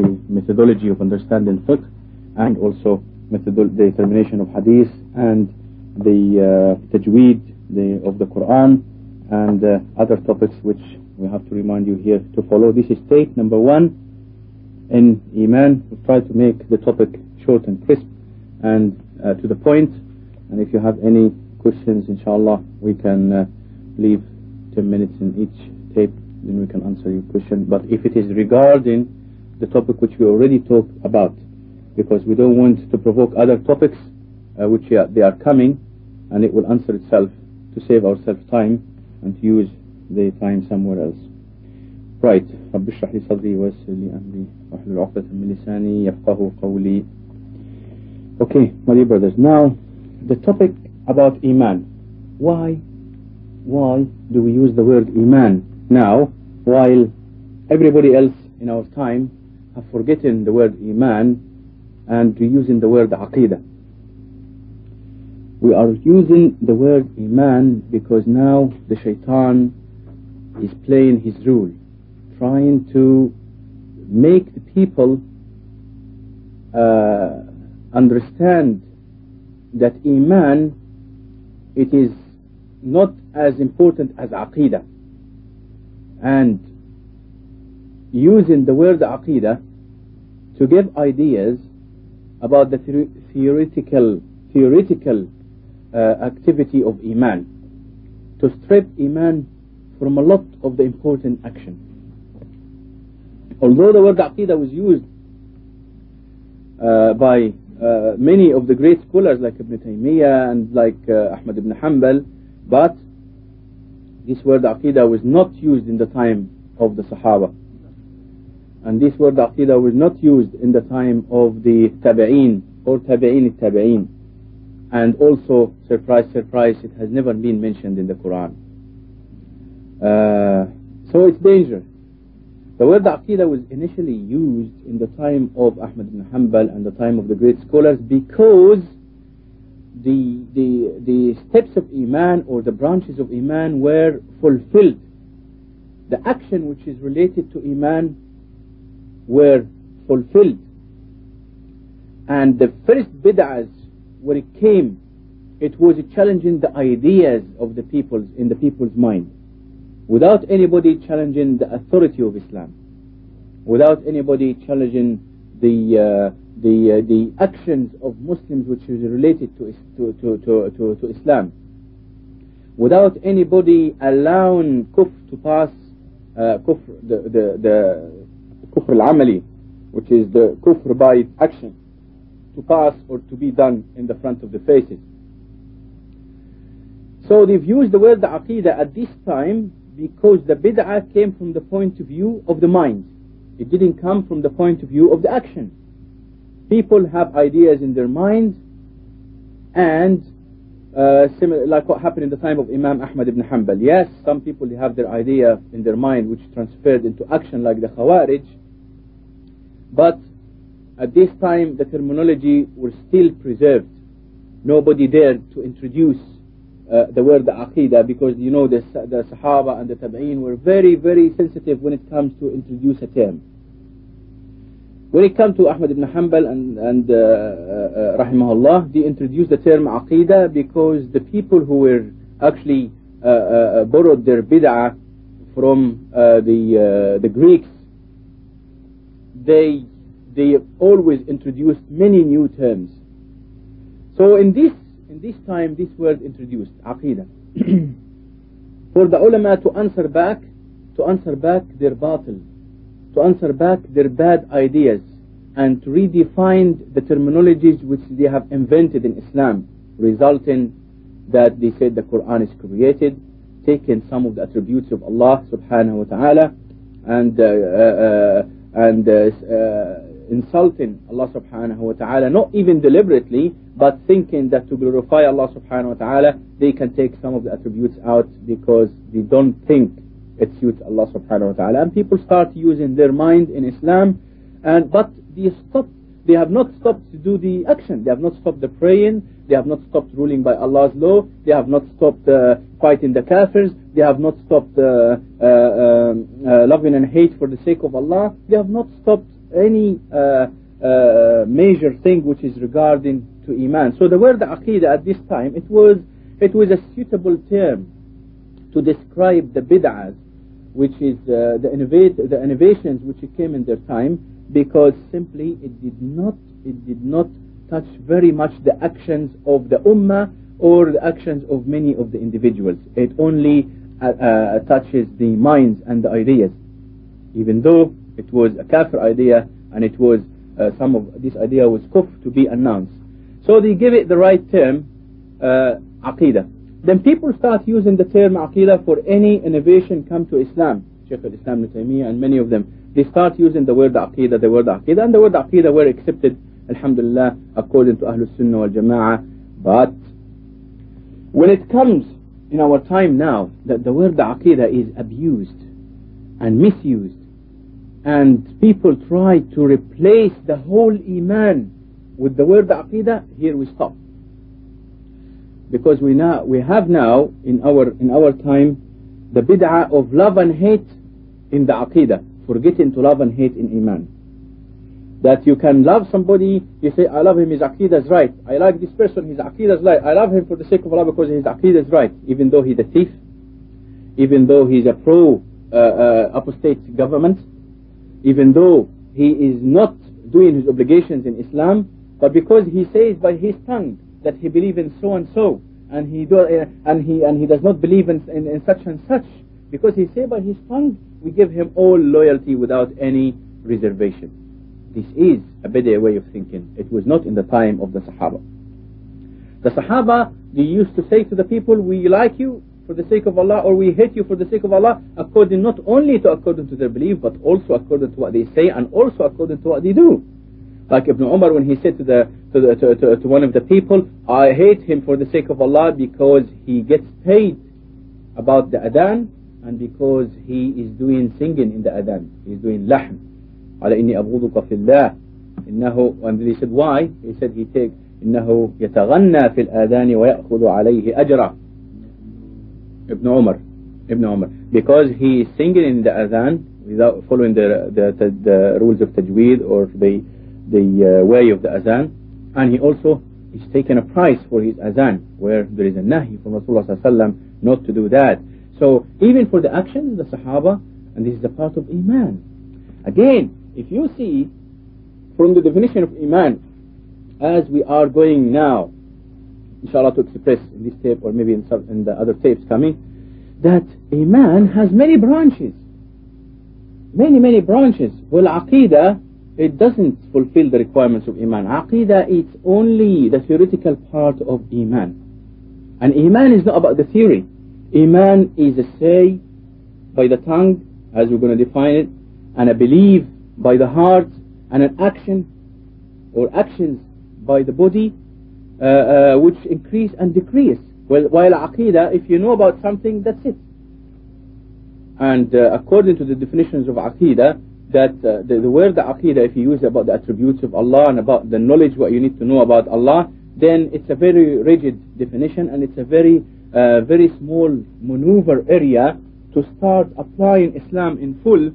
the methodology of understanding fiqh and also the determination of hadith and the uh, tajweed the, of the Quran and uh, other topics which we have to remind you here to follow. This is take number one in Iman. We try to make the topic short and crisp and uh, to the point. And if you have any questions, inshallah, we can uh, leave 10 minutes in each tape, then we can answer your question. But if it is regarding the topic which we already talked about, because we don't want to provoke other topics uh, which are, they are coming, and it will answer itself to save ourselves time and to use the time somewhere else. Right. رب اشرح لي صدري ويسر لي أمري واحلل عقدة من لساني يفقه قولي. Okay, my dear brothers. Now, the topic about Iman. Why, why do we use the word Iman now, while everybody else in our time forgotten the word Iman and using the word Aqidah? We are using the word Iman because now the shaitan is playing his role, trying to make the people uh, understand that Iman it is not as important as Aqidah and using the word Aqidah to give ideas about the theoretical theoretical uh, activity of Iman to strip Iman from a lot of the important action. Although the word Aqidah was used uh, by uh, many of the great scholars like Ibn Taymiyyah and like uh, Ahmad ibn Hanbal, but this word Aqidah was not used in the time of the Sahaba. And this word Aqidah was not used in the time of the Tabi'een or Tabi'een Tabi'een. And also, surprise, surprise, it has never been mentioned in the Quran. Uh, so it's dangerous. The word Aqidah was initially used in the time of Ahmad ibn Hanbal and the time of the great scholars because the, the, the steps of Iman or the branches of Iman were fulfilled. The action which is related to Iman were fulfilled. And the first bid'ahs, when it came, it was challenging the ideas of the people's, in the people's mind. Without anybody challenging the authority of Islam, without anybody challenging the uh, the uh, the actions of Muslims which is related to to to to, to, Islam, without anybody allowing kufr to pass uh, kufr the, the kufr al-amali, which is the kufr by action, to pass or to be done in the front of the faces. So they've used the word aqidah at this time because the bid'ah came from the point of view of the mind. It didn't come from the point of view of the action. People have ideas in their mind and uh, similar, like what happened in the time of Imam Ahmad ibn Hanbal. Yes, some people have their idea in their mind which transferred into action like the Khawarij, but at this time the terminology was still preserved. Nobody dared to introduce uh, the word aqidah because you know the, the Sahaba and the Tabi'een were very very sensitive when it comes to introduce a term. When it comes to Ahmad ibn Hanbal and, and uh, uh, rahimahullah, they introduced the term aqidah because the people who were actually uh, uh, borrowed their bid'ah from uh, the the Greeks, they they always introduced many new terms. So in this in this time this word introduced aqidah for the ulama to answer back to answer back their batil to answer back their bad ideas and to redefine the terminologies which they have invented in Islam resulting that they said the Quran is created taking some of the attributes of Allah subhanahu wa ta'ala and uh, uh, and uh, insulting Allah subhanahu wa ta'ala, not even deliberately, but thinking that to glorify Allah subhanahu wa ta'ala, they can take some of the attributes out because they don't think it suits Allah subhanahu wa ta'ala. And people start using their mind in Islam, and but they stop. They have not stopped to do the action. They have not stopped the praying. They have not stopped ruling by Allah's law. They have not stopped uh, fighting the kafirs. They have not stopped uh, uh, loving and hate for the sake of Allah. They have not stopped any uh, uh, major thing which is regarding to iman. So the word aqidah at this time it was it was a suitable term to describe the bid'ahs, which is uh, the innovate the innovations which came in their time, because simply it did not it did not touch very much the actions of the ummah or the actions of many of the individuals. It only uh, uh, touches the minds and the ideas, even though it was a kafir idea and it was uh, some of this idea was kufr to be announced. So they give it the right term, uh, aqidah. Then people start using the term aqidah for any innovation come to Islam. Shaykh al-Islam and many of them, they start using the word aqidah, the word aqidah, and the word aqidah were accepted, alhamdulillah, according to Ahlul Sunnah wal Jama'ah. But when it comes in our time now that the word aqidah is abused and misused, and people try to replace the whole iman with the word aqidah, here we stop. Because we now we have now in our in our time the bid'ah of love and hate in the aqidah, forgetting to love and hate in iman. That you can love somebody, you say, I love him, his aqidah is right. I like this person, his aqidah is right. I love him for the sake of Allah because his aqidah is right. Even though he's a thief, even though he's a pro uh, uh, apostate government, even though he is not doing his obligations in Islam, but because he says by his tongue that he believes in so and so, and he do, uh, and he and he does not believe in, in, in such and such, because he say by his tongue, we give him all loyalty without any reservation. This is a better way of thinking. It was not in the time of the Sahaba. The Sahaba, they used to say to the people, we like you for the sake of Allah or we hate you for the sake of Allah according not only to according to their belief but also according to what they say and also according to what they do. Like Ibn Umar when he said to, the, to, the, to, to, to one of the people, I hate him for the sake of Allah because he gets paid about the adhan and because he is doing singing in the adhan. He's doing lahn. على إني أبغضك في الله إنه and he said why he said he takes إنه يتغنى في الآذان ويأخذ عليه أجرا ابن عمر ابن عمر because he is singing in the adhan without following the, the, the, the rules of tajweed or the the uh, way of the azan and he also is taking a price for his azan where there is a nahi from Rasulullah not to do that. So even for the actions of the Sahaba and this is a part of Iman. Again if you see from the definition of Iman as we are going now inshallah to express in this tape or maybe in, some, in the other tapes coming that Iman has many branches. Many many branches. Well Aqidah it doesn't fulfill the requirements of Iman Aqidah is only the theoretical part of Iman and Iman is not about the theory Iman is a say by the tongue as we're going to define it and a belief by the heart and an action or actions by the body uh, uh, which increase and decrease. Well, while aqidah, if you know about something, that's it. And uh, according to the definitions of aqidah, that uh, the, the word the aqidah, if you use about the attributes of Allah and about the knowledge what you need to know about Allah, then it's a very rigid definition and it's a very uh, very small maneuver area to start applying Islam in full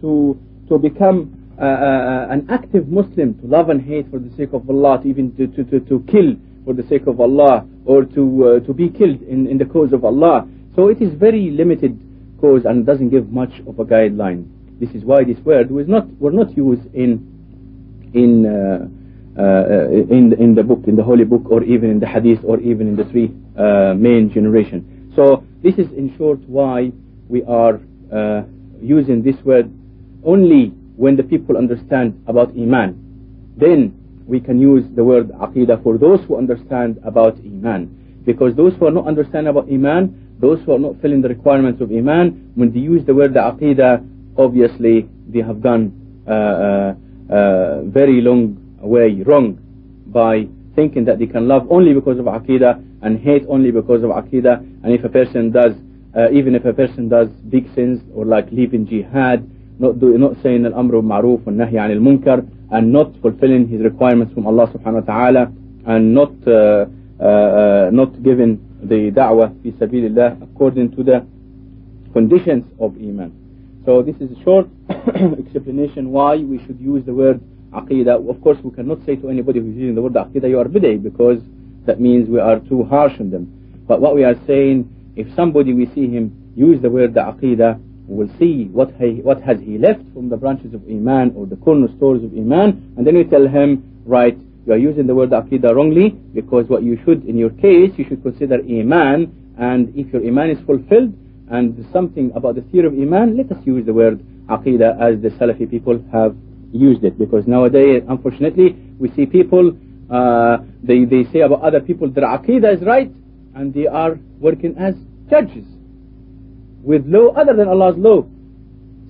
to to become uh, uh, an active Muslim, to love and hate for the sake of Allah, to even to, to, to, to kill for the sake of Allah, or to uh, to be killed in, in the cause of Allah. So it is very limited cause and doesn't give much of a guideline. This is why this word was not were not used in in uh, uh, in in the book, in the holy book, or even in the hadith, or even in the three uh, main generation. So this is in short why we are uh, using this word only when the people understand about Iman. Then we can use the word Aqidah for those who understand about Iman. Because those who are not understand about Iman, those who are not filling the requirements of Iman, when they use the word Aqidah, obviously they have gone uh, uh, uh, very long way wrong by thinking that they can love only because of Aqidah and hate only because of Aqidah. And if a person does, uh, even if a person does big sins or like leaving jihad, not, do, not saying al-amru ma'roof and nahi anil munkar and not fulfilling his requirements from Allah subhanahu wa ta'ala and not uh, uh, uh, not giving the da'wah fi sabilillah according to the conditions of iman so this is a short explanation why we should use the word aqidah. Of course, we cannot say to anybody who's using the word aqidah, you are bid'ah, because that means we are too harsh on them. But what we are saying, if somebody we see him use the word aqidah, we will see what, he, what has he left from the branches of iman or the cornerstones of iman, and then we tell him, right, you are using the word aqidah wrongly, because what you should, in your case, you should consider iman, and if your iman is fulfilled, and something about the theory of iman, let us use the word aqidah as the Salafi people have used it, because nowadays, unfortunately, we see people, uh, they, they say about other people, their aqidah is right, and they are working as judges with law other than Allah's law.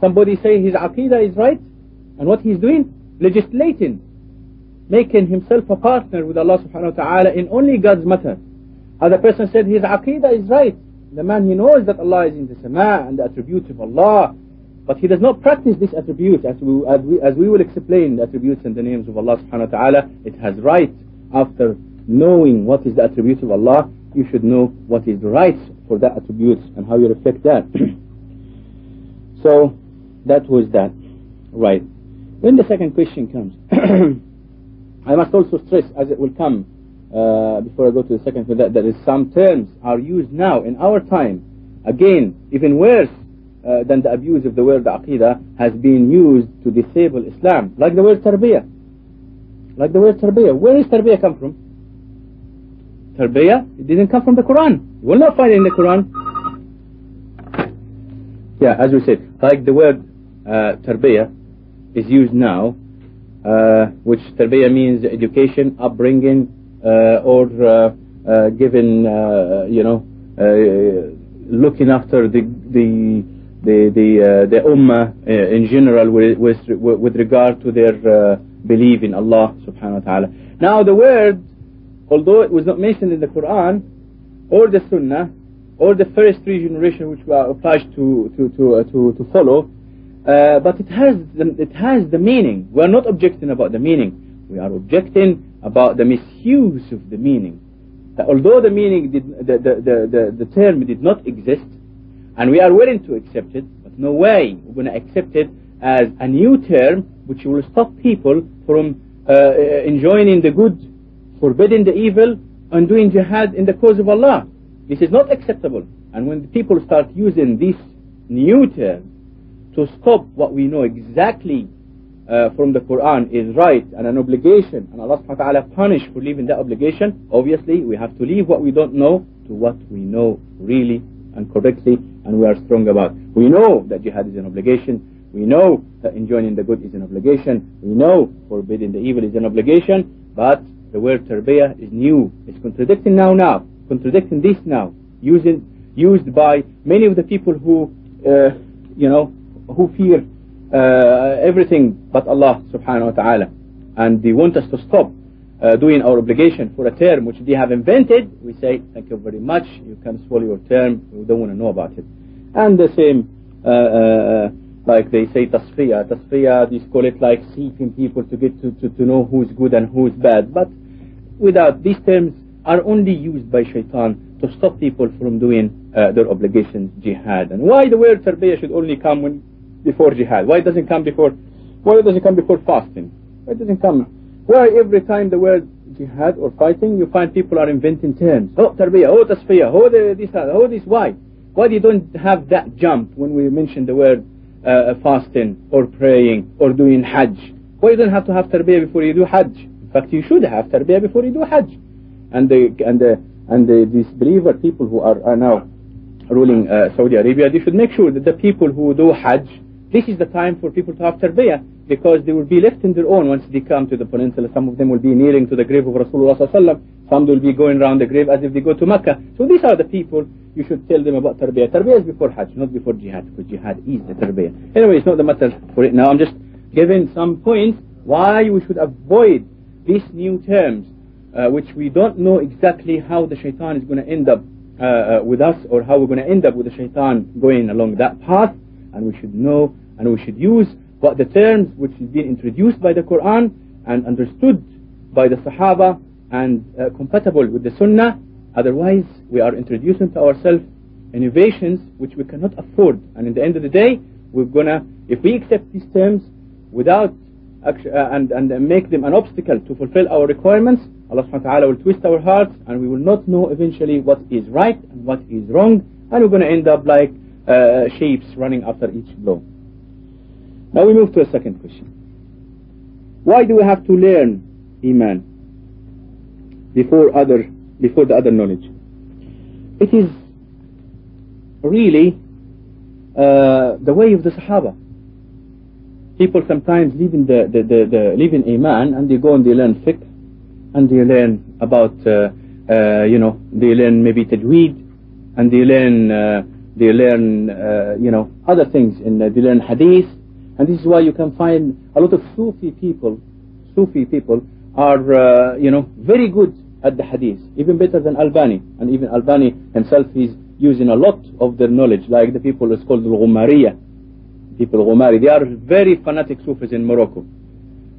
Somebody say his aqidah is right, and what he's doing? Legislating, making himself a partner with Allah subhanahu wa ta'ala in only God's matter. Other person said his aqidah is right. The man he knows that Allah is in the sama and the attributes of Allah, but he does not practice this attribute as we, as we, as we will explain the attributes and the names of Allah subhanahu wa ta'ala. It has right after knowing what is the attributes of Allah, you should know what is the right for that attribute and how you reflect that. so that was that. Right. When the second question comes, I must also stress, as it will come uh, before I go to the second, that there is some terms are used now in our time. Again, even worse uh, than the abuse of the word aqidah has been used to disable Islam, like the word tarbiyah. Like the word tarbiyah. Where is tarbiyah come from? Tarbiyah, it didn't come from the Quran. You will not find it in the Quran. Yeah, as we said, like the word uh, tarbiyah is used now, uh, which tarbiyah means education, upbringing, or uh, uh, given, uh, you know, looking after the the the the, the ummah in general with, with, with regard to their belief in Allah subhanahu wa ta'ala. Now the word, although it was not mentioned in the Quran, or the Sunnah or the first three generations which we are obliged to to to uh, to, to follow uh, but it has the, it has the meaning we are not objecting about the meaning we are objecting about the misuse of the meaning that although the meaning did the, the, the, the, the term did not exist and we are willing to accept it but no way we're going to accept it as a new term which will stop people from uh, enjoying the good forbidding the evil and doing jihad in the cause of Allah. This is not acceptable. And when people start using this new term to stop what we know exactly uh, from the Quran is right and an obligation, and Allah subhanahu wa ta'ala punish for leaving that obligation, obviously we have to leave what we don't know to what we know really and correctly and we are strong about. We know that jihad is an obligation. We know that enjoining the good is an obligation. We know forbidding the evil is an obligation. But the word tarbiyah is new. It's contradicting now now, contradicting this now, using, used by many of the people who, uh, you know, who fear uh, everything but Allah subhanahu wa ta'ala. And they want us to stop uh, doing our obligation for a term which they have invented. We say, thank you very much, you can swallow your term, we don't want to know about it. And the same, uh, uh, like they say tasfiyah. Tasfiyah, they call it like seeking people to get to, to, to know who's good and who's bad. But without these terms are only used by shaitan to stop people from doing uh, their obligations, jihad. And why the word tarbiyah should only come when, before jihad? Why it doesn't come before? Why it doesn't come before fasting? Why doesn't come? Why every time the word jihad or fighting, you find people are inventing terms? Oh, tarbiyah, oh, tasfiyah, oh, this, oh, this. Why? Why do you don't have that jump when we mention the word uh, fasting or praying or doing hajj? Why you don't have to have tarbiyah before you do hajj? In fact, you should have tarbiyah before you do Hajj. And the and the and the disbeliever people who are, are now ruling uh, Saudi Arabia, they should make sure that the people who do Hajj, this is the time for people to have tarbiyah because they will be left in their own once they come to the peninsula. Some of them will be kneeling to the grave of Rasulullah Some will be going around the grave as if they go to Mecca. So these are the people you should tell them about tarbiyah. Tarbiyah is before Hajj, not before jihad, because jihad is the tarbiyah. Anyway, it's not the matter for it now. I'm just giving some points why we should avoid these new terms, uh, which we don't know exactly how the shaitan is going to end up uh, uh, with us or how we're going to end up with the shaitan going along that path. And we should know and we should use what the terms which is being introduced by the Quran and understood by the Sahaba and uh, compatible with the Sunnah. Otherwise, we are introducing to ourselves innovations which we cannot afford. And in the end of the day, we're gonna, if we accept these terms without uh, and, and make them an obstacle to fulfill our requirements, Allah subhanahu wa ta'ala will twist our hearts and we will not know eventually what is right and what is wrong and we're going to end up like uh, sheeps running after each blow. Now we move to a second question. Why do we have to learn Iman before other before the other knowledge? It is really uh, the way of the Sahaba. People sometimes leave in the, the, the, the in Iman and they go and they learn fiqh and they learn about uh, uh, you know they learn maybe tajweed and they learn uh, they learn uh, you know other things and uh, they learn hadith and this is why you can find a lot of Sufi people Sufi people are uh, you know very good at the hadith even better than Albani. And even Albani himself is using a lot of their knowledge like the people is called Al-Ghumariya people Ghumari they are very fanatic Sufis in Morocco.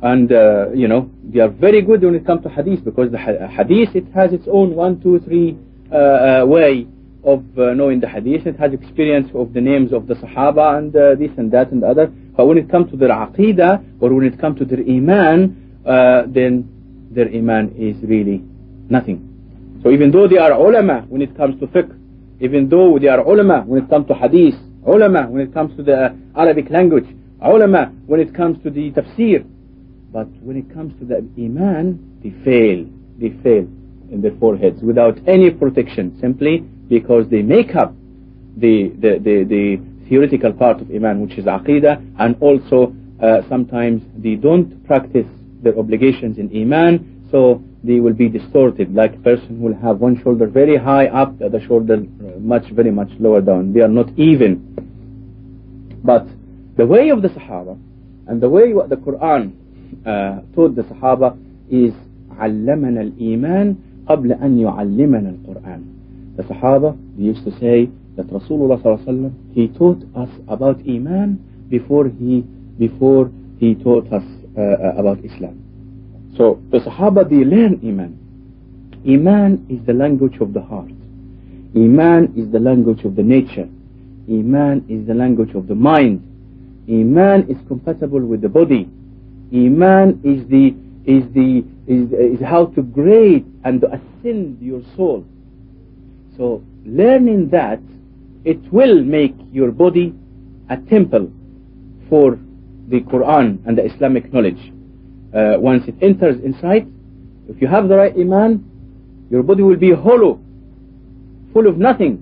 And uh, you know they are very good when it comes to hadith because the ha- hadith it has its own one two three uh, uh, way of uh, knowing the hadith. It has experience of the names of the sahaba and uh, this and that and the other but when it comes to their aqidah or when it comes to their iman uh, then their iman is really nothing. So even though they are ulama when it comes to fiqh even though they are ulama when it comes to hadith ulama when it comes to the Arabic language ulama when it comes to the tafsir but when it comes to the iman they fail they fail in their foreheads without any protection simply because they make up the the, the, the theoretical part of iman which is aqidah and also uh, sometimes they don't practice their obligations in iman so they will be distorted like a person who will have one shoulder very high up the other shoulder uh, much very much lower down they are not even but the way of the sahaba and the way what the quran uh, taught the sahaba is علمنا الإيمان قبل أن يعلمنا القرآن the sahaba they used to say that Rasulullah sallallahu he taught us about iman before he before he taught us uh, about Islam so the Sahaba they learn Iman. Iman is the language of the heart. Iman is the language of the nature. Iman is the language of the mind. Iman is compatible with the body. Iman is the is the is, is how to grade and to ascend your soul. So learning that it will make your body a temple for the Quran and the Islamic knowledge uh, once it enters inside, if you have the right iman, your body will be hollow, full of nothing.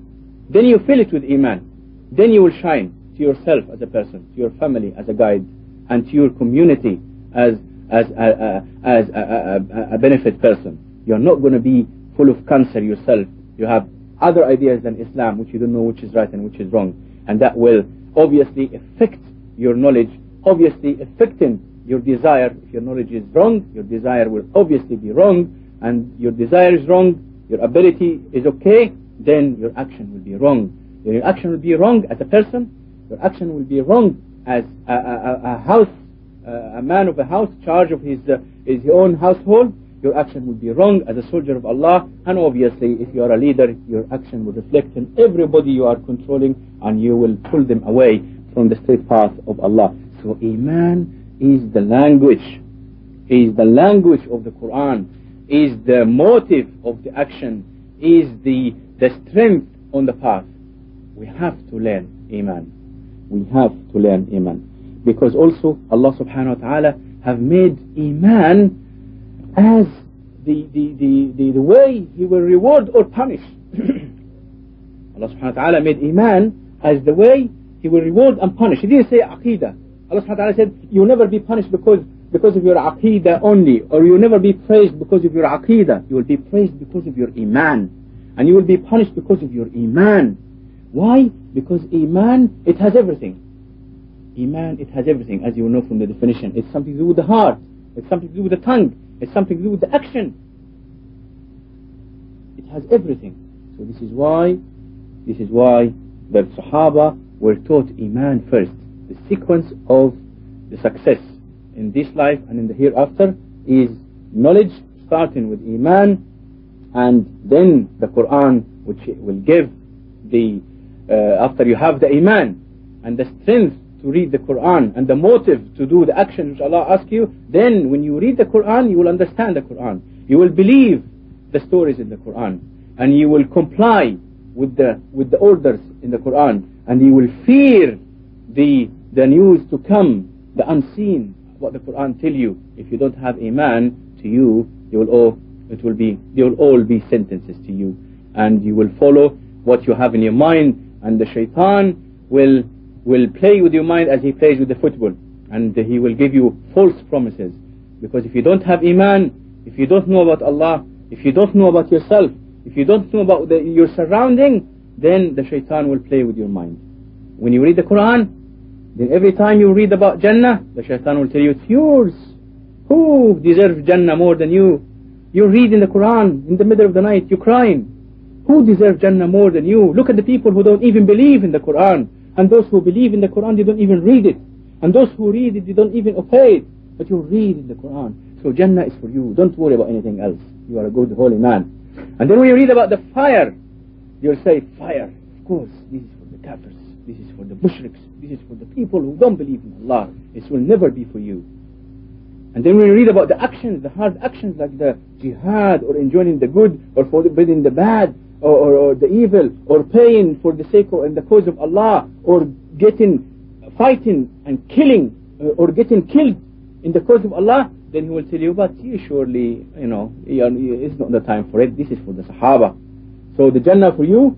Then you fill it with iman. Then you will shine to yourself as a person, to your family as a guide, and to your community as as a, a, as a, a, a benefit person. You're not going to be full of cancer yourself. You have other ideas than Islam, which you don't know which is right and which is wrong, and that will obviously affect your knowledge, obviously affecting your desire, if your knowledge is wrong, your desire will obviously be wrong, and your desire is wrong, your ability is okay, then your action will be wrong. Your action will be wrong as a person, your action will be wrong as a, a, a house, a man of a house, charge of his, uh, his own household, your action will be wrong as a soldier of Allah, and obviously if you are a leader, your action will reflect in everybody you are controlling, and you will pull them away from the straight path of Allah. So Iman is the language, is the language of the Quran, is the motive of the action, is the, the strength on the path. We have to learn Iman. We have to learn Iman. Because also Allah subhanahu wa ta'ala have made Iman as the, the, the, the, the way He will reward or punish. Allah subhanahu wa ta'ala made Iman as the way He will reward and punish. He didn't say Aqidah. Allah subhanahu wa ta'ala said, you will never be punished because, because of your aqidah only, or you will never be praised because of your aqidah. You will be praised because of your iman. And you will be punished because of your iman. Why? Because iman, it has everything. Iman, it has everything, as you know from the definition. It's something to do with the heart. It's something to do with the tongue. It's something to do with the action. It has everything. So this is why, this is why the Sahaba were taught Iman first the sequence of the success in this life and in the hereafter is knowledge starting with Iman and then the Quran which will give the uh, after you have the Iman and the strength to read the Quran and the motive to do the action which Allah asks you, then when you read the Quran, you will understand the Quran. You will believe the stories in the Quran. And you will comply with the, with the orders in the Quran. And you will fear the, the news to come, the unseen, what the Quran tell you. If you don't have Iman to you, you will all, it will be, they will all be sentences to you. And you will follow what you have in your mind. And the shaitan will, will play with your mind as he plays with the football. And he will give you false promises. Because if you don't have Iman, if you don't know about Allah, if you don't know about yourself, if you don't know about the, your surrounding, then the shaitan will play with your mind. When you read the Quran, then every time you read about Jannah, the shaitan will tell you, it's yours. Who deserves Jannah more than you? You read in the Quran in the middle of the night, you're crying. Who deserves Jannah more than you? Look at the people who don't even believe in the Quran. And those who believe in the Quran, they don't even read it. And those who read it, they don't even obey it. But you read in the Quran. So Jannah is for you. Don't worry about anything else. You are a good holy man. And then when you read about the fire, you'll say, fire. Of course, this is for the kafirs. This is for the mushriks. This is for the people who don't believe in Allah. This will never be for you. And then when you read about the actions, the hard actions like the jihad or enjoying the good or forbidding the bad or, or, or the evil or pain for the sake of and the cause of Allah or getting fighting and killing uh, or getting killed in the cause of Allah, then he will tell you, but surely, you know, it's not the time for it. This is for the Sahaba. So the Jannah for you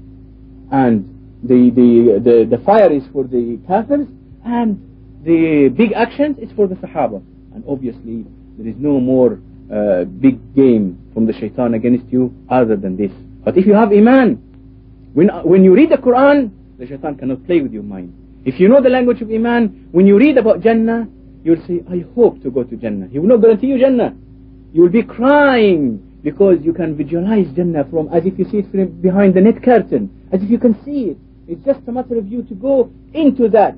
and the, the, the, the fire is for the Kafirs and the big actions is for the Sahaba. And obviously there is no more uh, big game from the shaitan against you other than this. But if you have Iman, when, uh, when you read the Quran, the shaitan cannot play with your mind. If you know the language of Iman, when you read about Jannah, you'll say, I hope to go to Jannah. He will not guarantee you Jannah. You will be crying because you can visualize Jannah from as if you see it from behind the net curtain, as if you can see it. It's just a matter of you to go into that.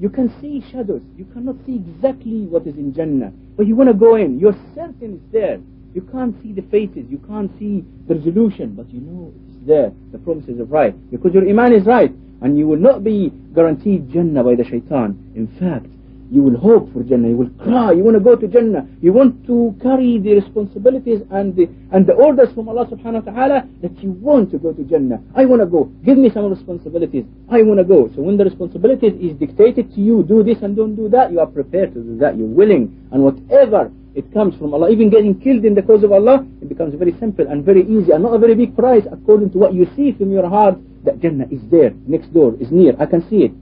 You can see shadows. You cannot see exactly what is in Jannah. But you want to go in. You're certain it's there. You can't see the faces. You can't see the resolution. But you know it's there. The promises are right. Because your iman is right. And you will not be guaranteed Jannah by the shaitan. In fact, you will hope for Jannah, you will cry, you want to go to Jannah, you want to carry the responsibilities and the, and the orders from Allah subhanahu wa ta'ala that you want to go to Jannah. I want to go, give me some responsibilities, I want to go. So when the responsibilities is dictated to you, do this and don't do that, you are prepared to do that, you're willing. And whatever it comes from Allah, even getting killed in the cause of Allah, it becomes very simple and very easy and not a very big price according to what you see from your heart that Jannah is there, next door, is near, I can see it.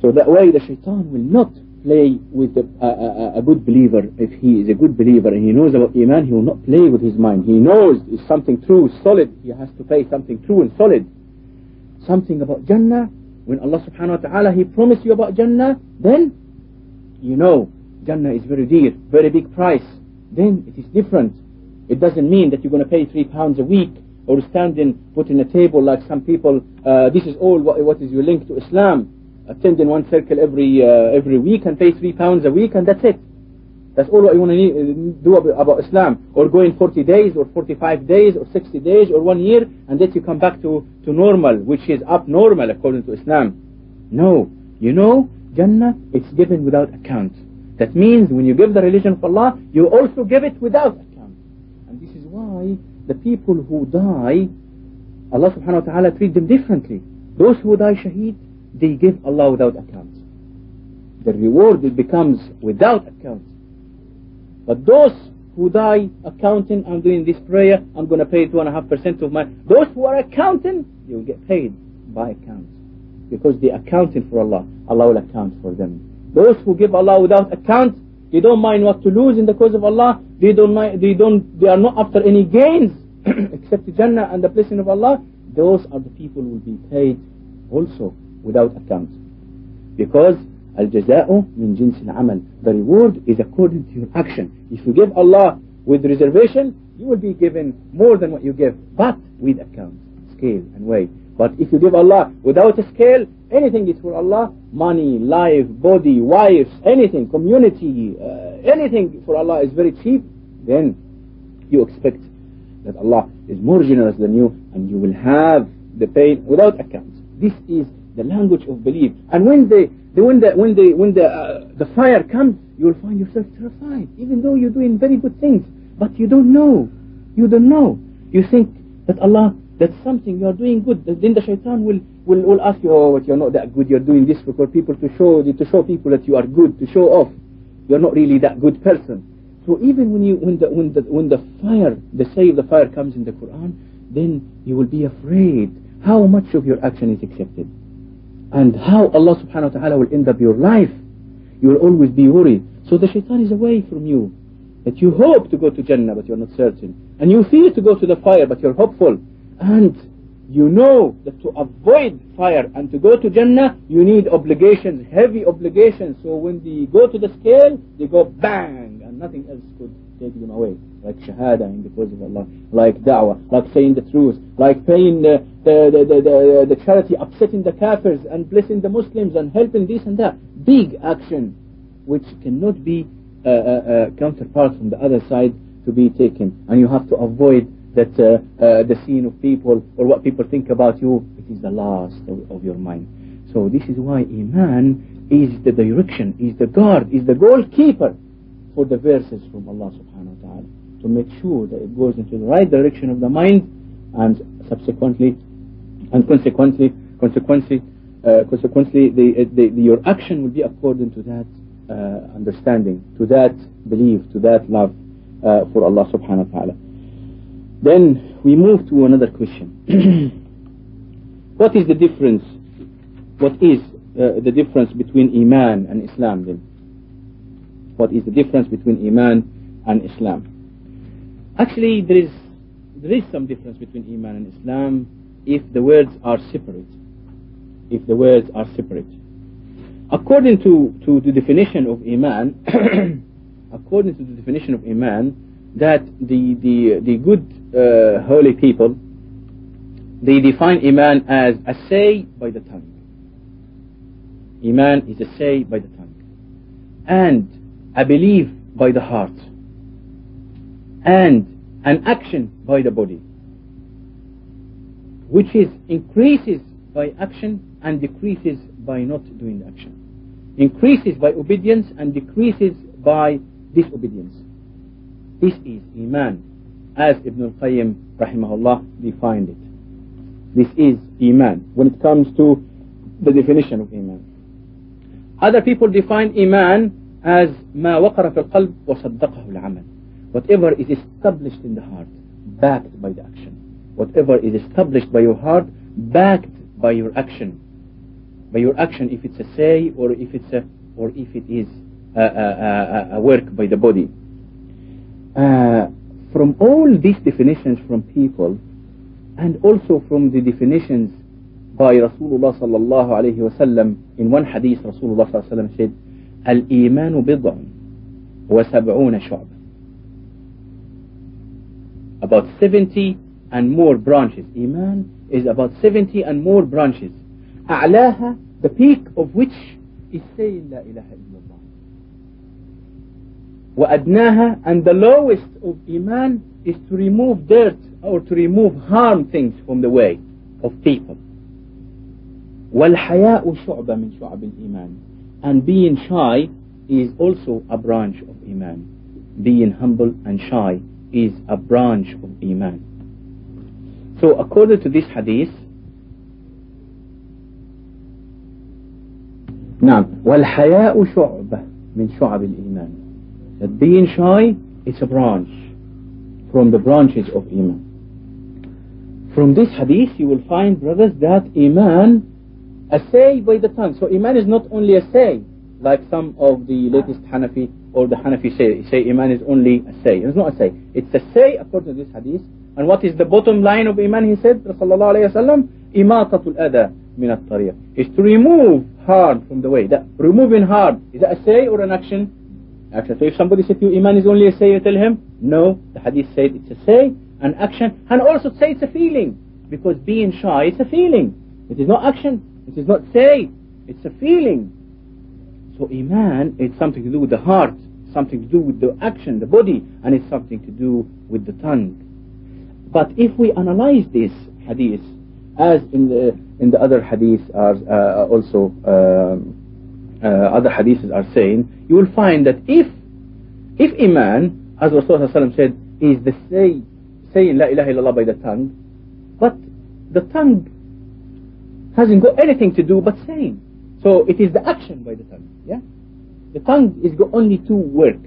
So that way the shaitan will not play with a, a, a, good believer. If he is a good believer and he knows about Iman, he will not play with his mind. He knows it's something true, solid. He has to pay something true and solid. Something about Jannah. When Allah subhanahu wa ta'ala, He promised you about Jannah, then you know Jannah is very dear, very big price. Then it is different. It doesn't mean that you're going to pay three pounds a week or stand in, put in a table like some people. Uh, this is all what, what is your link to Islam attend in one circle every uh, every week and pay three pounds a week and that's it. That's all what you want to uh, do about Islam. Or go in 40 days or 45 days or 60 days or one year and then you come back to, to normal, which is abnormal according to Islam. No. You know, Jannah, it's given without account. That means when you give the religion of Allah, you also give it without account. And this is why the people who die, Allah subhanahu wa ta'ala treat them differently. Those who die shaheed, they give Allah without account. The reward it becomes without account. But those who die accounting, I'm doing this prayer, I'm going to pay two and a half percent of my. Those who are accounting, they will get paid by account because they are accounting for Allah. Allah will account for them. Those who give Allah without account, they don't mind what to lose in the cause of Allah. They don't. Mind, they don't. They are not after any gains except the Jannah and the blessing of Allah. Those are the people who will be paid also without account. Because al-jaza'u min jins al-amal. The reward is according to your action. If you give Allah with reservation, you will be given more than what you give, but with account, scale and weigh. But if you give Allah without a scale, anything is for Allah, money, life, body, wives, anything, community, uh, anything for Allah is very cheap, then you expect that Allah is more generous than you and you will have the pain without account. This is the language of belief. And when the, the when the when the when the uh, the fire comes, you'll find yourself terrified, even though you're doing very good things, but you don't know, you don't know. You think that Allah, that's something you are doing good. Then the shaitan will will, will ask you, oh, but you're not that good. You're doing this for people to show to show people that you are good, to show off. You're not really that good person. So even when you when the when the when the fire, the say of the fire comes in the Quran, then you will be afraid how much of your action is accepted and how Allah subhanahu wa ta'ala will end up your life. You will always be worried. So the shaitan is away from you. That you hope to go to Jannah but you're not certain. And you fear to go to the fire but you're hopeful. And you know that to avoid fire and to go to Jannah, you need obligations, heavy obligations. So when they go to the scale, they go bang, and nothing else could take them away. Like shahada in the cause of Allah, like da'wah, like saying the truth, like paying the, the, the, the, the charity, upsetting the kafirs, and blessing the Muslims, and helping this and that. Big action, which cannot be uh, uh, uh, counterpart from the other side to be taken. And you have to avoid that uh, uh, the scene of people or what people think about you, it is the last of, of, your mind. So this is why Iman is the direction, is the guard, is the goalkeeper for the verses from Allah subhanahu wa ta'ala to make sure that it goes into the right direction of the mind and subsequently and consequently consequently uh, consequently the, the, the, your action will be according to that uh, understanding, to that belief, to that love uh, for Allah subhanahu wa ta'ala. Then we move to another question. what is the difference? What is uh, the difference between Iman and Islam then? What is the difference between Iman and Islam? Actually, there is there is some difference between Iman and Islam if the words are separate. If the words are separate. According to, to the definition of Iman, according to the definition of Iman, that the, the, the good uh, holy people, they define Iman as a say by the tongue. Iman is a say by the tongue. And a belief by the heart. And an action by the body. Which is increases by action and decreases by not doing action. Increases by obedience and decreases by disobedience. This is Iman as Ibn al-Qayyim rahimahullah defined it. This is Iman when it comes to the definition of Iman. Other people define Iman as ما وقر في القلب وصدقه العمل. Whatever is established in the heart, backed by the action. Whatever is established by your heart, backed by your action. By your action, if it's a say or if it's a, or if it is a, a, a, a work by the body. Uh, from all these definitions from people and also from the definitions by Rasulullah sallallahu alayhi wasallam in one hadith Rasulullah sallallahu alayhi wasallam said الإيمان بضع وسبعون شعبة about 70 and more branches Iman is about 70 and more branches أعلاها the peak of which is saying لا إله إلا الله وأدناها and the lowest of Iman is to remove dirt or to remove harm things from the way of people والحياء شعبة من شعب الإيمان and being shy is also a branch of Iman being humble and shy is a branch of Iman so according to this hadith نعم والحياء شعبة من شعب الإيمان that being shy, is a branch from the branches of Iman. From this hadith, you will find, brothers, that Iman, a say by the tongue. So Iman is not only a say, like some of the latest Hanafi or the Hanafi say, say Iman is only a say. It's not a say. It's a say according to this hadith. And what is the bottom line of Iman? He said, Sallallahu Alaihi Wasallam, imatatul min al is to remove harm from the way. That removing harm is that a say or an action? Action. So if somebody said to you, Iman is only a say, you tell him, no, the hadith said it's a say, an action, and also say it's a feeling. Because being shy, is a feeling. It is not action. It is not say. It's a feeling. So Iman, it's something to do with the heart, something to do with the action, the body, and it's something to do with the tongue. But if we analyze this hadith, as in the, in the other hadiths are uh, also um, Uh, other hadiths are saying, you will find that if if iman, as Rasulullah said, is the say, saying La ilaha illallah by the tongue, but the tongue hasn't got anything to do but saying. So it is the action by the tongue. Yeah, the tongue is got only two work.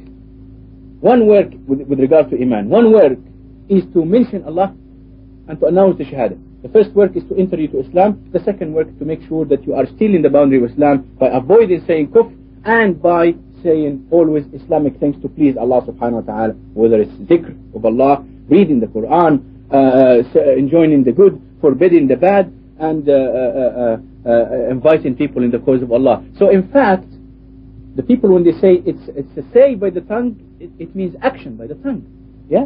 One work with, with regard to iman. One work is to mention Allah and to announce the shahada. The first work is to enter you to Islam. The second work is to make sure that you are still in the boundary of Islam by avoiding saying kufr and by saying always Islamic things to please Allah subhanahu wa ta'ala, whether it's dhikr of Allah, reading the Quran, uh, enjoining the good, forbidding the bad, and uh, uh, uh, inviting people in the cause of Allah. So in fact, the people when they say it's it's a say by the tongue, it, it means action by the tongue. Yeah?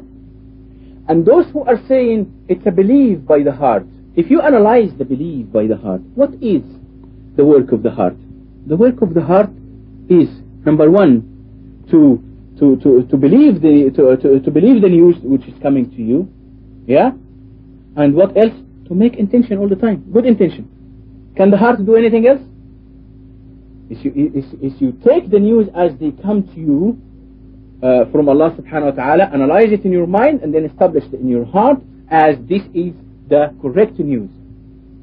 And those who are saying it's a belief by the heart, if you analyze the belief by the heart, what is the work of the heart? The work of the heart is number one, to to to, to believe the to, to, to believe the news which is coming to you, yeah, and what else? To make intention all the time, good intention. Can the heart do anything else? If you, if, if you take the news as they come to you uh, from Allah subhanahu wa ta'ala, analyze it in your mind and then establish it in your heart as this is the correct news.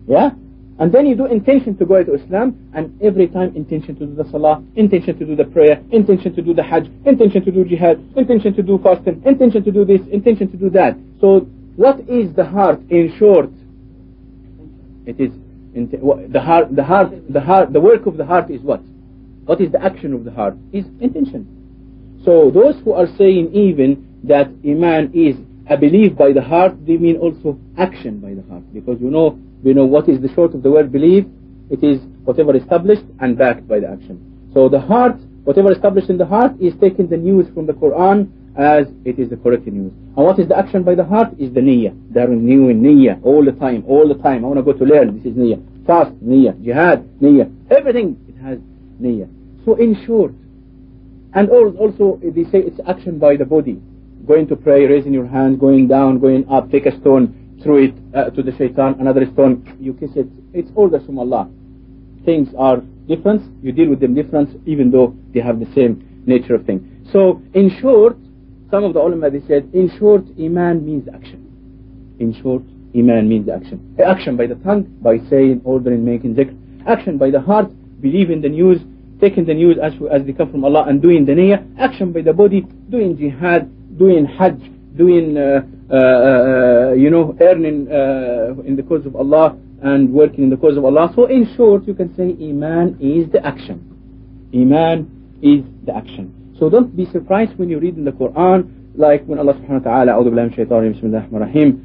Yeah? And then you do intention to go into Islam and every time intention to do the salah, intention to do the prayer, intention to do the hajj, intention to do jihad, intention to do fasting, intention to do this, intention to do that. So what is the heart in short? It is the heart, the heart, the heart, the work of the heart is what? What is the action of the heart? Is intention. So those who are saying even that iman is a belief by the heart, they mean also action by the heart. Because you know, we know what is the short of the word belief. It is whatever established and backed by the action. So the heart, whatever established in the heart, is taking the news from the Quran as it is the correct news. And what is the action by the heart is the niyyah. They're renewing niyyah all the time, all the time. I want to go to learn. This is niyyah. Fast, niyyah. Jihad, niyyah. Everything, it has niyyah. So in short, and also they say it's action by the body. Going to pray, raising your hand, going down, going up, take a stone, throw it uh, to the shaitan, another stone, you kiss it. It's all the Allah. Things are different, you deal with them different, even though they have the same nature of thing. So in short, some of the ulama they said, in short, iman means action. In short, iman means action. Action by the tongue, by saying, ordering, making zikr. Action by the heart, believing the news, taking the news as, as they come from Allah and doing the niyyah. Action by the body, doing jihad, doing hajj, doing, uh, uh, uh, you know, earning uh, in the cause of Allah and working in the cause of Allah. So in short, you can say iman is the action. Iman is the action. So don't be surprised when you read in the Quran, like when Allah subhanahu wa ta'ala, أعوذ بالله من الشيطان الرجيم بسم الله الرحمن الرحيم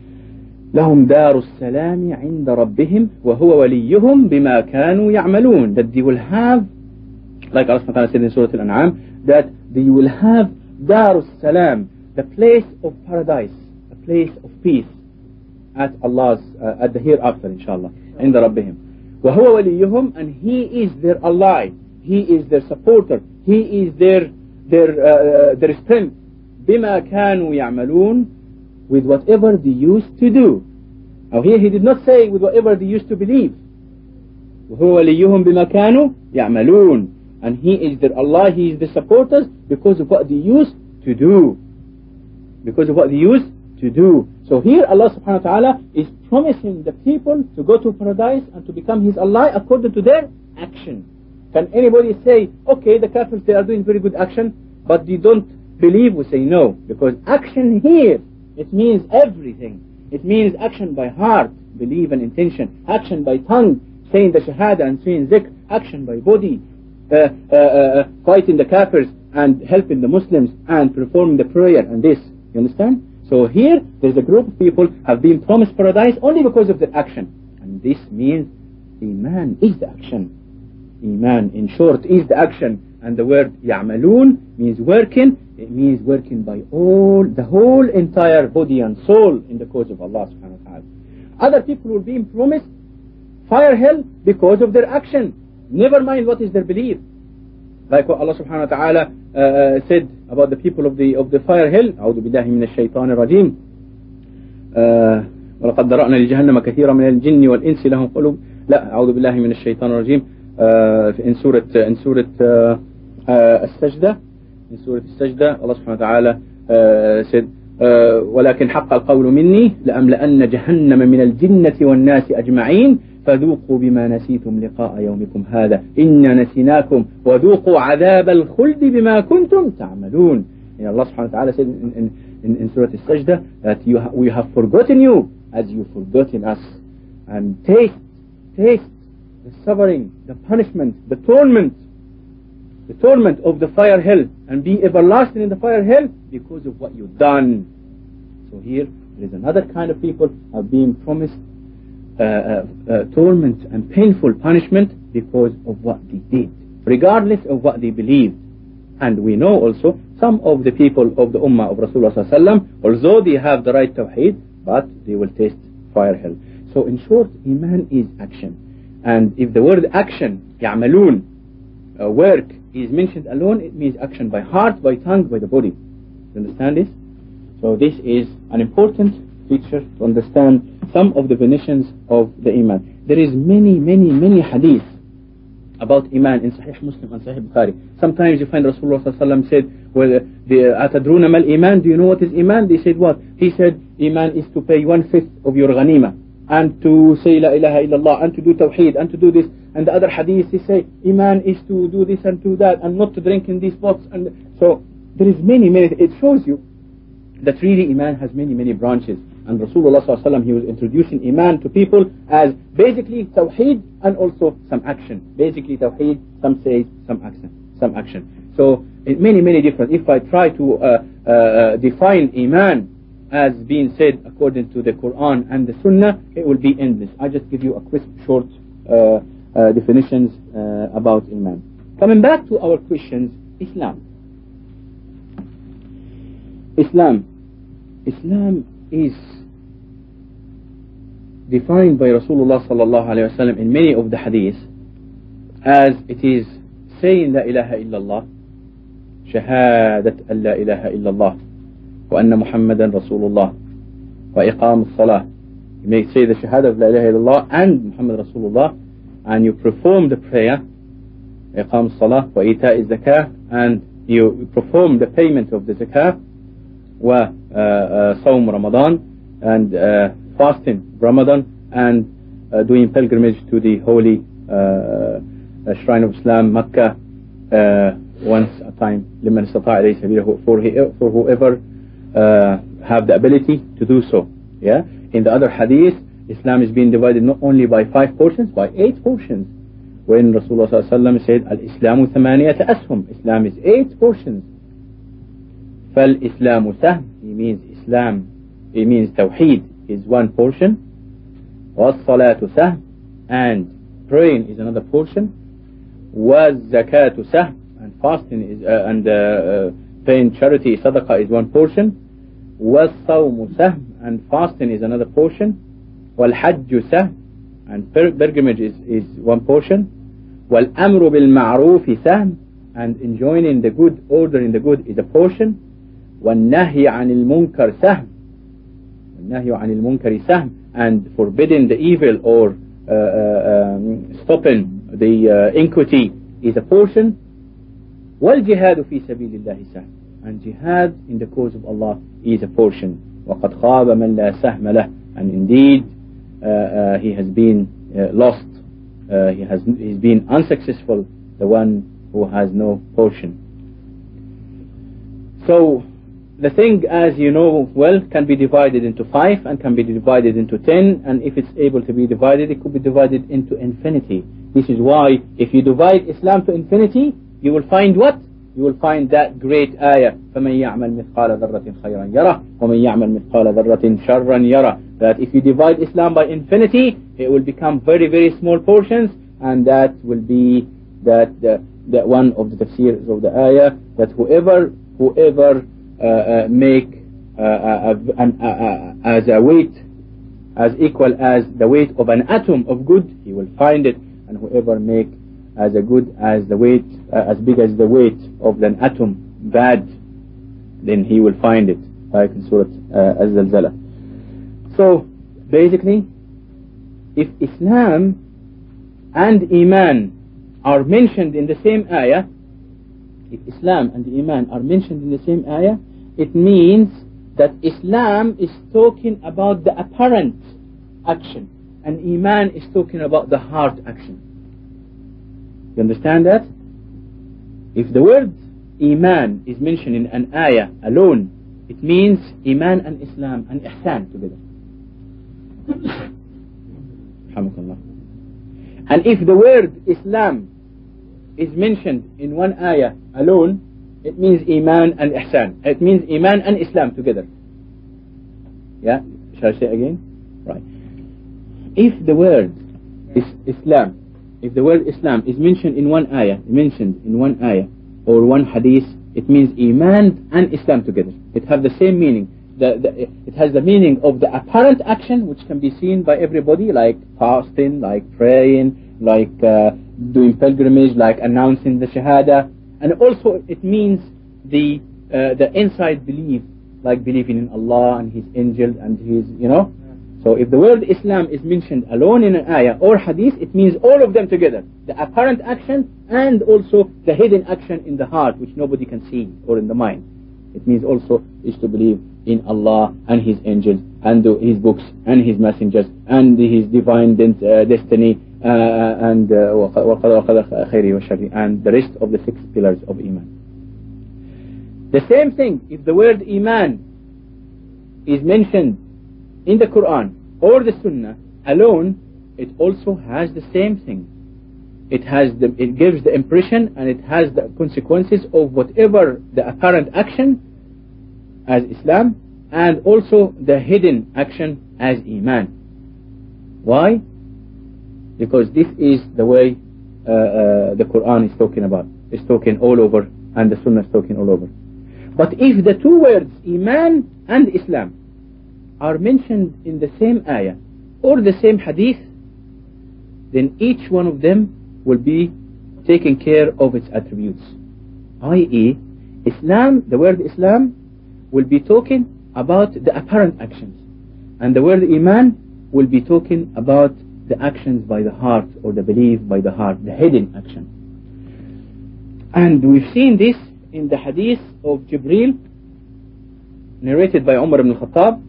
لهم دار السلام عند ربهم وهو وليهم بما كانوا يعملون that they will have like Allah subhanahu wa ta'ala said in Surah Al-An'am that they will have دار السلام the place of paradise a place of peace at Allah's uh, at the hereafter inshallah عند ربهم وهو وليهم and he is their ally he is their supporter he is their their, uh, their strength بما كانوا يعملون with whatever they used to do now here he did not say with whatever they used to believe وهو وليهم بما كانوا يعملون and he is their Allah he is the supporters because of what they used to do because of what they used to do so here Allah subhanahu wa ta'ala is promising the people to go to paradise and to become his Allah according to their action can anybody say, okay, the Kafirs, they are doing very good action, but they don't believe? We say no, because action here, it means everything. It means action by heart, belief and intention. Action by tongue, saying the Shahada and saying Zikr. Action by body, fighting the Kafirs and helping the Muslims and performing the prayer and this. You understand? So here, there's a group of people have been promised paradise only because of their action. And this means Iman is the action. Iman, in short, is the action. And the word يعملون means working. It means working by all, the whole entire body and soul in the cause of Allah subhanahu wa ta'ala. Other people will be promised fire hell because of their action. Never mind what is their belief. Like what Allah subhanahu wa ta'ala uh, said about the people of the of the fire hell. أعوذ بالله من الشيطان الرجيم. ولقد ذرأنا لجهنم كثيرا من الجن والإنس لهم قلوب لا أعوذ بالله من الشيطان الرجيم uh, in سورة in سورة uh, uh, السجدة in سورة السجدة الله سبحانه وتعالى uh, said uh, ولكن حق القول مني لأملأن جهنم من الجنة والناس أجمعين فذوقوا بما نسيتم لقاء يومكم هذا إنا نسيناكم وذوقوا عذاب الخلد بما كنتم تعملون Allah subhanahu wa ta'ala said in, in, in Surah Al-Sajdah that you ha we have forgotten you as you forgotten us and taste taste the suffering the punishment the torment the torment of the fire hell and be everlasting in the fire hell because of what you've done so here there is another kind of people are being promised uh, uh, uh, torment and painful punishment because of what they did, regardless of what they believed. And we know also some of the people of the Ummah of Rasulullah although they have the right Tawheed, but they will taste fire hell. So in short, Iman is action. And if the word action, يعملون, uh, work, is mentioned alone, it means action by heart, by tongue, by the body. You understand this? So this is an important feature to understand some of the definitions of the Iman. There is many, many, many hadith about Iman in Sahih Muslim and Sahih Bukhari. Sometimes you find Rasulullah said, well, the Atadruna mal Iman, do you know what is Iman? They said what? He said, Iman is to pay one-fifth of your ghanima and to say La ilaha illallah and to do Tawheed and to do this. And the other hadith, they say, Iman is to do this and to that and not to drink in these pots. And so there is many, many, it shows you that really Iman has many, many branches. And Rasulullah ﷺ, he was introducing Iman to people as basically Tawheed and also some action. Basically Tawheed, some say some action. Some action. So many, many different. If I try to uh, uh, define Iman as being said according to the Quran and the Sunnah, it will be endless. I just give you a crisp, short uh, uh, definitions uh, about Iman. Coming back to our questions, Islam. Islam. Islam is defined by Rasulullah sallallahu alayhi wa in many of the hadiths as it is saying La ilaha illallah شهادة أن لا إله إلا الله وأن محمدا رسول الله وإقام الصلاة You may say the shahada of La ilaha illallah and Muhammad Rasulullah and you perform the prayer إقام الصلاة وإيتاء الزكاة and you perform the payment of the zakah uh, uh, Sawm Ramadan and uh, fasting Ramadan and doing pilgrimage to the holy shrine of Islam, Mecca, once a time for, for whoever have the ability to do so. Yeah. In the other hadith, Islam is being divided not only by five portions, by eight portions. When Rasulullah said, Al-Islamu thamaniyata. Islam is eight portions. فالإسلام سهم. He means Islam. He means Tawheed is one portion والصلاة سهم and praying is another portion والزكاة سهم and fasting is uh, and uh, uh, paying charity sadaqah is one portion والصوم سهم and fasting is another portion والحج سهم and pilgrimage is, is one portion والأمر بالمعروف سهم and enjoining the good ordering the good is a portion والنهي عن المنكر سهم النهي عن المنكر سهم and forbidding the evil or uh, uh, um, stopping the uh, iniquity is a portion والجهاد في سبيل الله سهم and jihad in the cause of Allah is a portion وقد خاب من لا سهم له and indeed uh, uh, he has been uh, lost he has he's been unsuccessful the one who has no portion so the thing, as you know well, can be divided into five and can be divided into ten, and if it's able to be divided, it could be divided into infinity. This is why, if you divide Islam to infinity, you will find what? You will find that great ayah, فَمَنْ يَعْمَلْ مِثْقَالَ ذَرَّةٍ خَيْرًا يَرَى وَمَنْ يَعْمَلْ مِثْقَالَ ذَرَّةٍ شَرًّا يَرَى That if you divide Islam by infinity, it will become very, very small portions, and that will be that, that, that one of the tafsirs of the ayah, that whoever, whoever uh, uh, uh, uh, make uh, uh an, as a weight as equal as the weight of an atom of good he will find it. And whoever make as a good as the weight as big as the weight of an atom bad then he will find it. Like in Surah uh, Az-Zalzala so basically if Islam and Iman are mentioned in the same ayah, if Islam and Iman are mentioned in the same ayah, it means that Islam is talking about the apparent action and Iman is talking about the heart action. You understand that? If the word Iman is mentioned in an ayah alone, it means Iman and Islam and Ihsan together. and if the word Islam is mentioned in one ayah alone, it means Iman and Ihsan. It means Iman and Islam together. Yeah? Shall I say again? Right. If the word is Islam, if the word Islam is mentioned in one ayah, mentioned in one ayah or one hadith, it means Iman and Islam together. It has the same meaning. The, the, it has the meaning of the apparent action which can be seen by everybody like fasting, like praying, like uh, doing pilgrimage, like announcing the Shahada. And also it means the, uh, the inside belief, like believing in Allah and His angels and His, you know. So if the word Islam is mentioned alone in an ayah or hadith, it means all of them together. The apparent action and also the hidden action in the heart which nobody can see or in the mind. It means also is to believe in Allah and His angels and His books and His messengers and His divine uh, uh, and uh, and the rest of the six pillars of Iman. The same thing, if the word Iman is mentioned in the Quran or the Sunnah alone, it also has the same thing. It has the, it gives the impression and it has the consequences of whatever the apparent action as Islam and also the hidden action as Iman. Why? Because this is the way uh, uh, the Quran is talking about. It's talking all over and the Sunnah is talking all over. But if the two words Iman and Islam are mentioned in the same ayah or the same hadith, then each one of them will be taking care of its attributes. I.e., Islam, the word Islam, will be talking about the apparent actions. And the word Iman will be talking about the actions by the heart or the belief by the heart, the hidden action. And we've seen this in the hadith of Jibril, narrated by Umar ibn al-Khattab,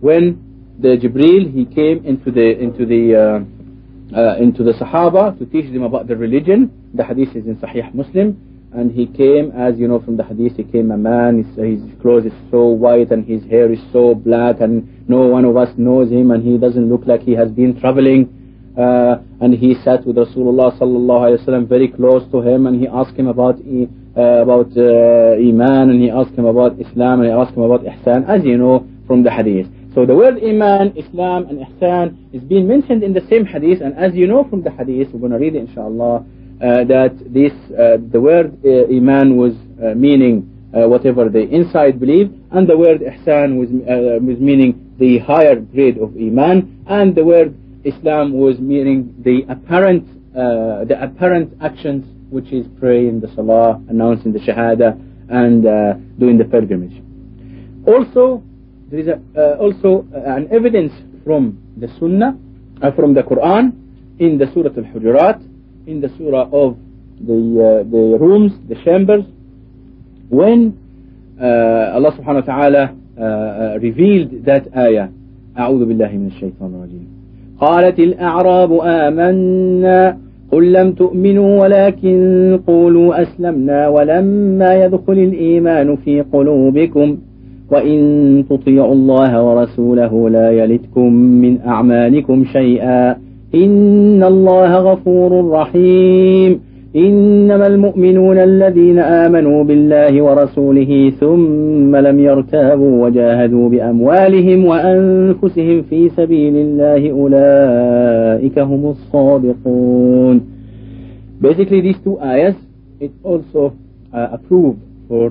when the Jibril he came into the into the uh, uh, into the Sahaba to teach them about the religion. The hadith is in Sahih Muslim, and he came as you know from the hadith he came a man. His, his clothes is so white and his hair is so black, and no one of us knows him, and he doesn't look like he has been traveling. Uh, and he sat with Rasulullah sallallahu alaihi wasallam very close to him, and he asked him about uh, about uh, iman, and he asked him about Islam, and he asked him about ihsan, as you know from the hadith. So the word Iman, Islam and Ihsan is being mentioned in the same hadith and as you know from the hadith, we're going to read it inshallah, that this, uh, the word uh, Iman was uh, meaning uh, whatever the inside belief and the word Ihsan was, uh, was meaning the higher grade of Iman and the word Islam was meaning the apparent, the apparent actions which is praying the Salah, announcing the Shahada and doing the pilgrimage. Also, there is a, uh, also uh, an evidence from the Sunnah, uh, from the Quran, in the Surah Al-Hujurat, in the Surah of the uh, the rooms, the chambers, when uh, Allah Subhanahu wa Taala uh, revealed that ayah. أعوذ بالله من الشيطان الرجيم قالت الأعراب آمنا قل لم تؤمنوا ولكن قولوا أسلمنا ولما يدخل الإيمان في قلوبكم وإن تطيعوا الله ورسوله لا يلتكم من أعمالكم شيئا إن الله غفور رحيم. إنما المؤمنون الذين آمنوا بالله ورسوله ثم لم يرتابوا وجاهدوا بأموالهم وأنفسهم في سبيل الله أولئك هم الصادقون. Basically these two ayahs, it's also uh, approved for